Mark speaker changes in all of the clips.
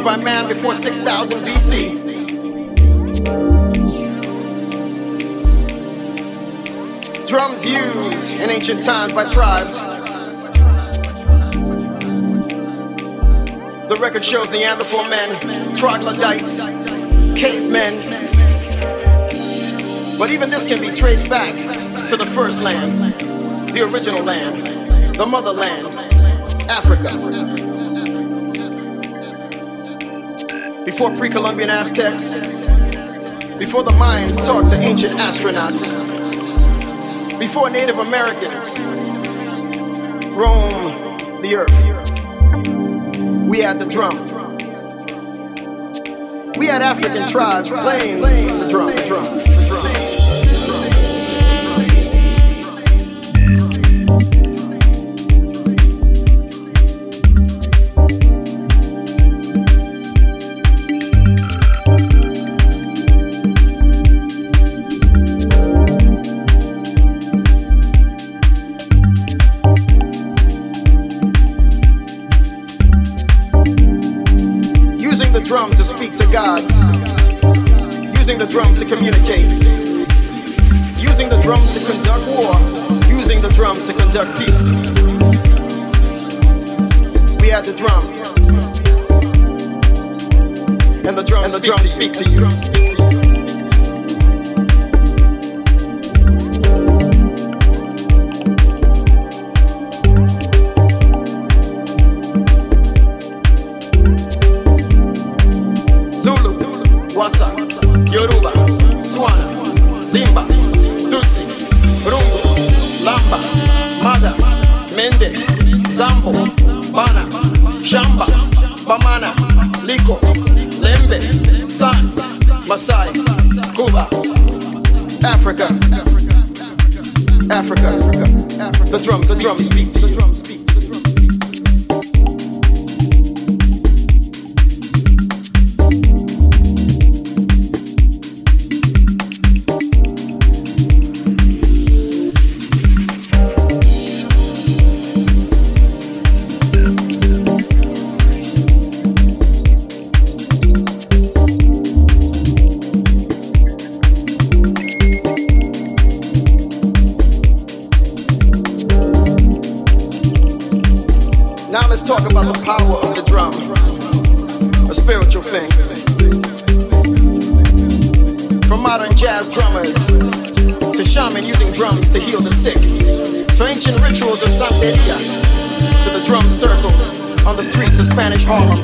Speaker 1: used by man before 6000 BC. Drums used in ancient times by tribes. The record shows Neanderthal men, troglodytes, cavemen. But even this can be traced back to the first land, the original land, the motherland, Africa. Before pre Columbian Aztecs, before the Mayans talked to ancient astronauts, before Native Americans roam the earth, we had the drum. We had African tribes playing the drum. Drum. To communicate. Using the drums to conduct war. Using the drums to conduct peace. We had the drum. And the drums, and the drums speak to you. Drums to heal the sick, to ancient rituals of Santeria, to the drum circles on the streets of Spanish Harlem.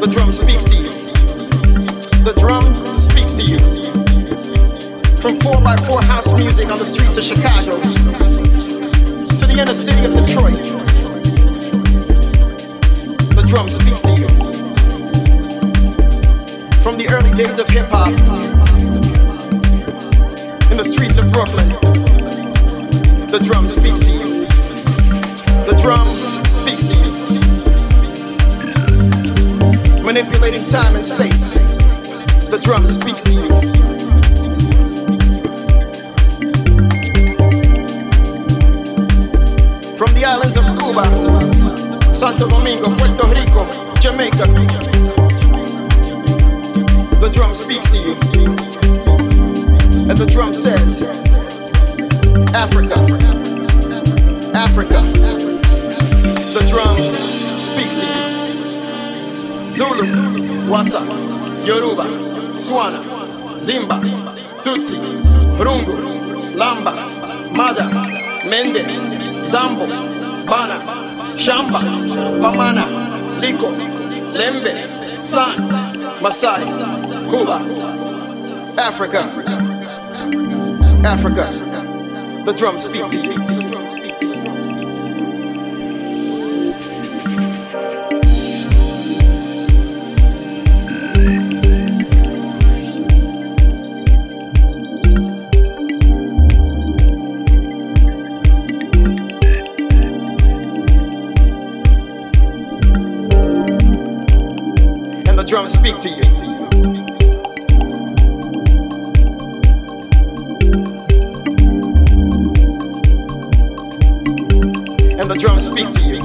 Speaker 1: The drum speaks to you. The drum speaks to you. From 4x4 house music on the streets of Chicago to the inner city of Detroit the drum speaks to you. From the early days of hip hop, the streets of Brooklyn, the drum speaks to you. The drum speaks to you. Manipulating time and space, the drum speaks to you. From the islands of Cuba, Santo Domingo, Puerto Rico, Jamaica. The drum speaks to you. And the drum says, Africa, Africa. The drum speaks to you. Zulu, Wasa, Yoruba, Swana, Zimba, Tutsi, Rungu, Lamba, Mada, Mende, Zambo, Bana, Shamba, Bamana, Liko, Lembe, San, Masai, Cuba, Africa, Africa. The drum speak to you. Drums speak to you. Drums speak to you.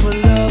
Speaker 2: for
Speaker 3: love.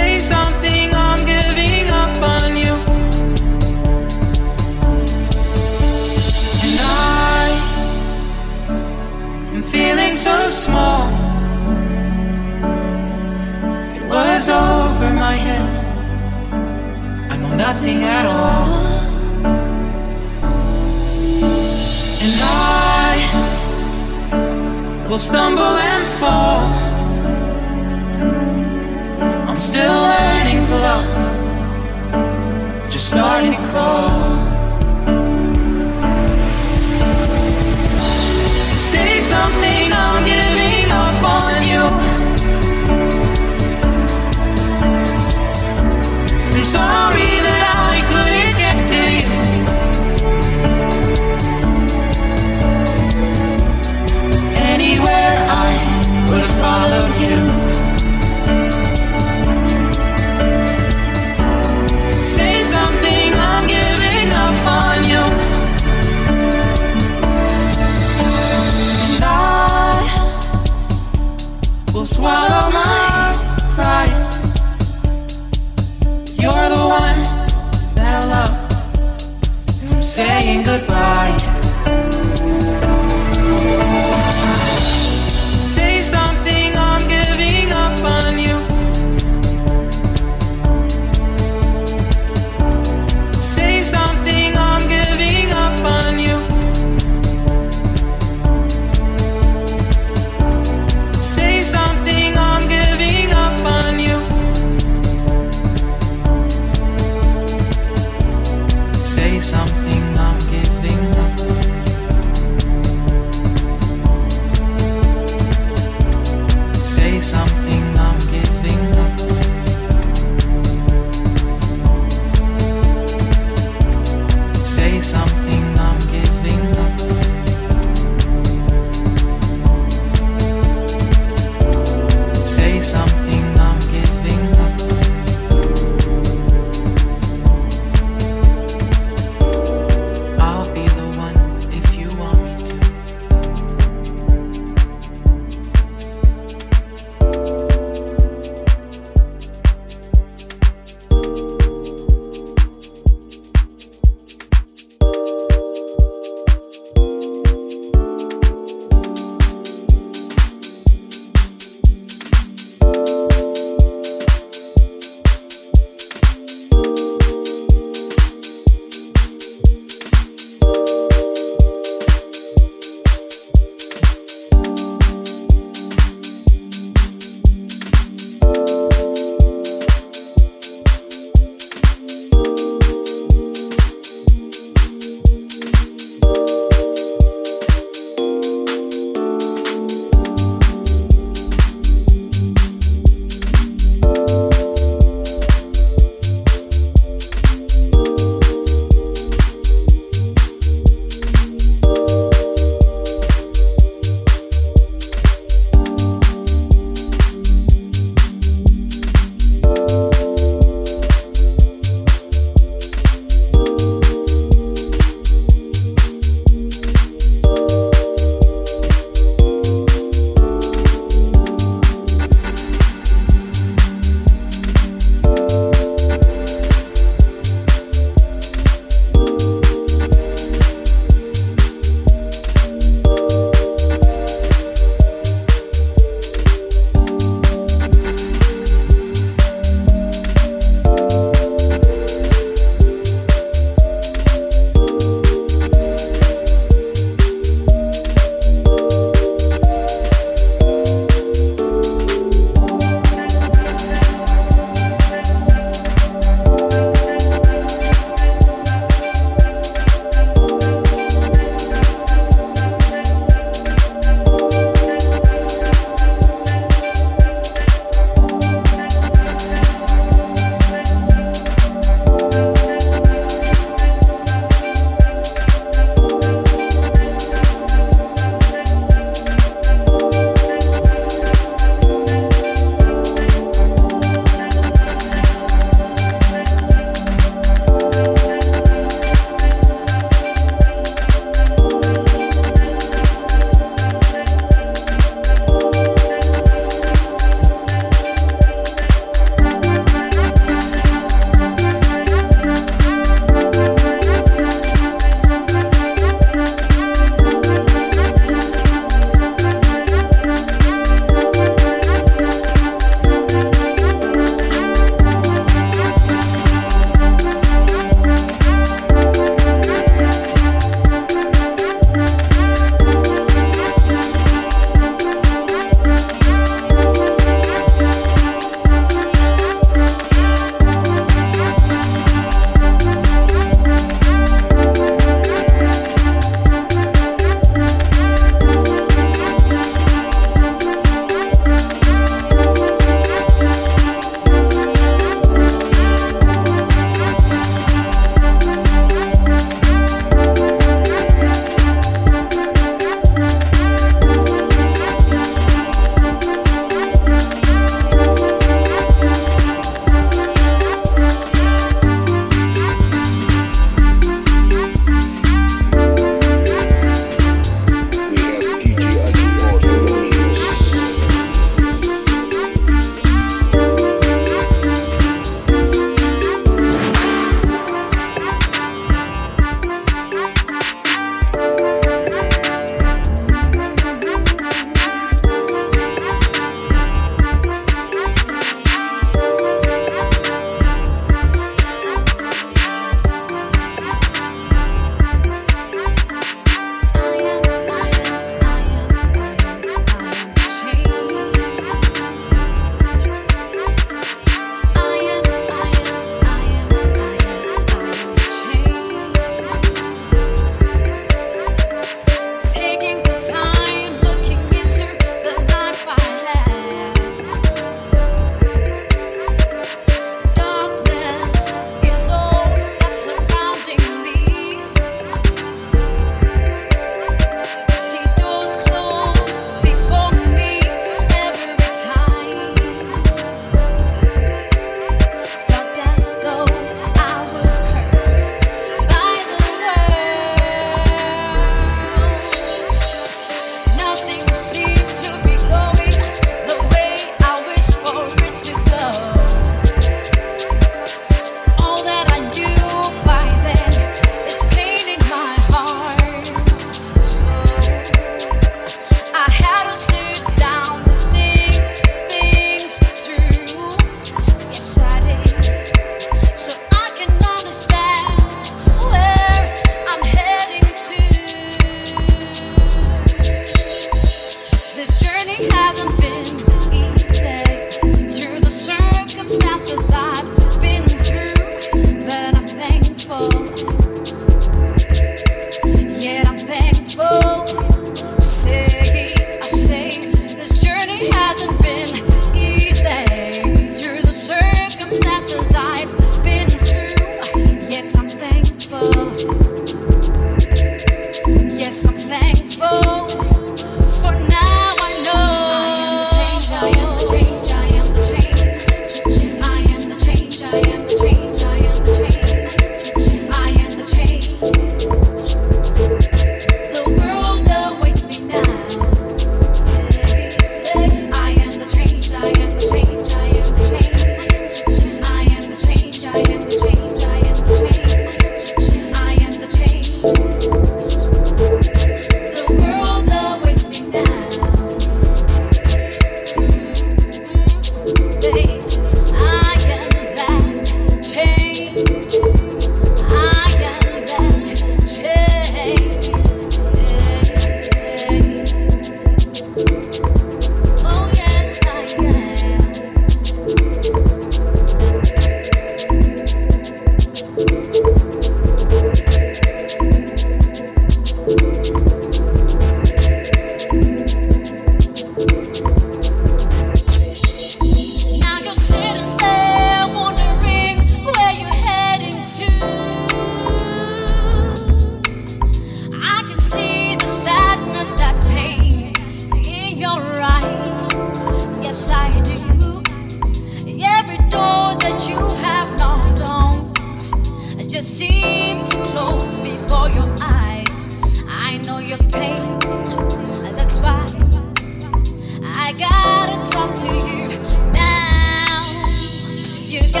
Speaker 3: you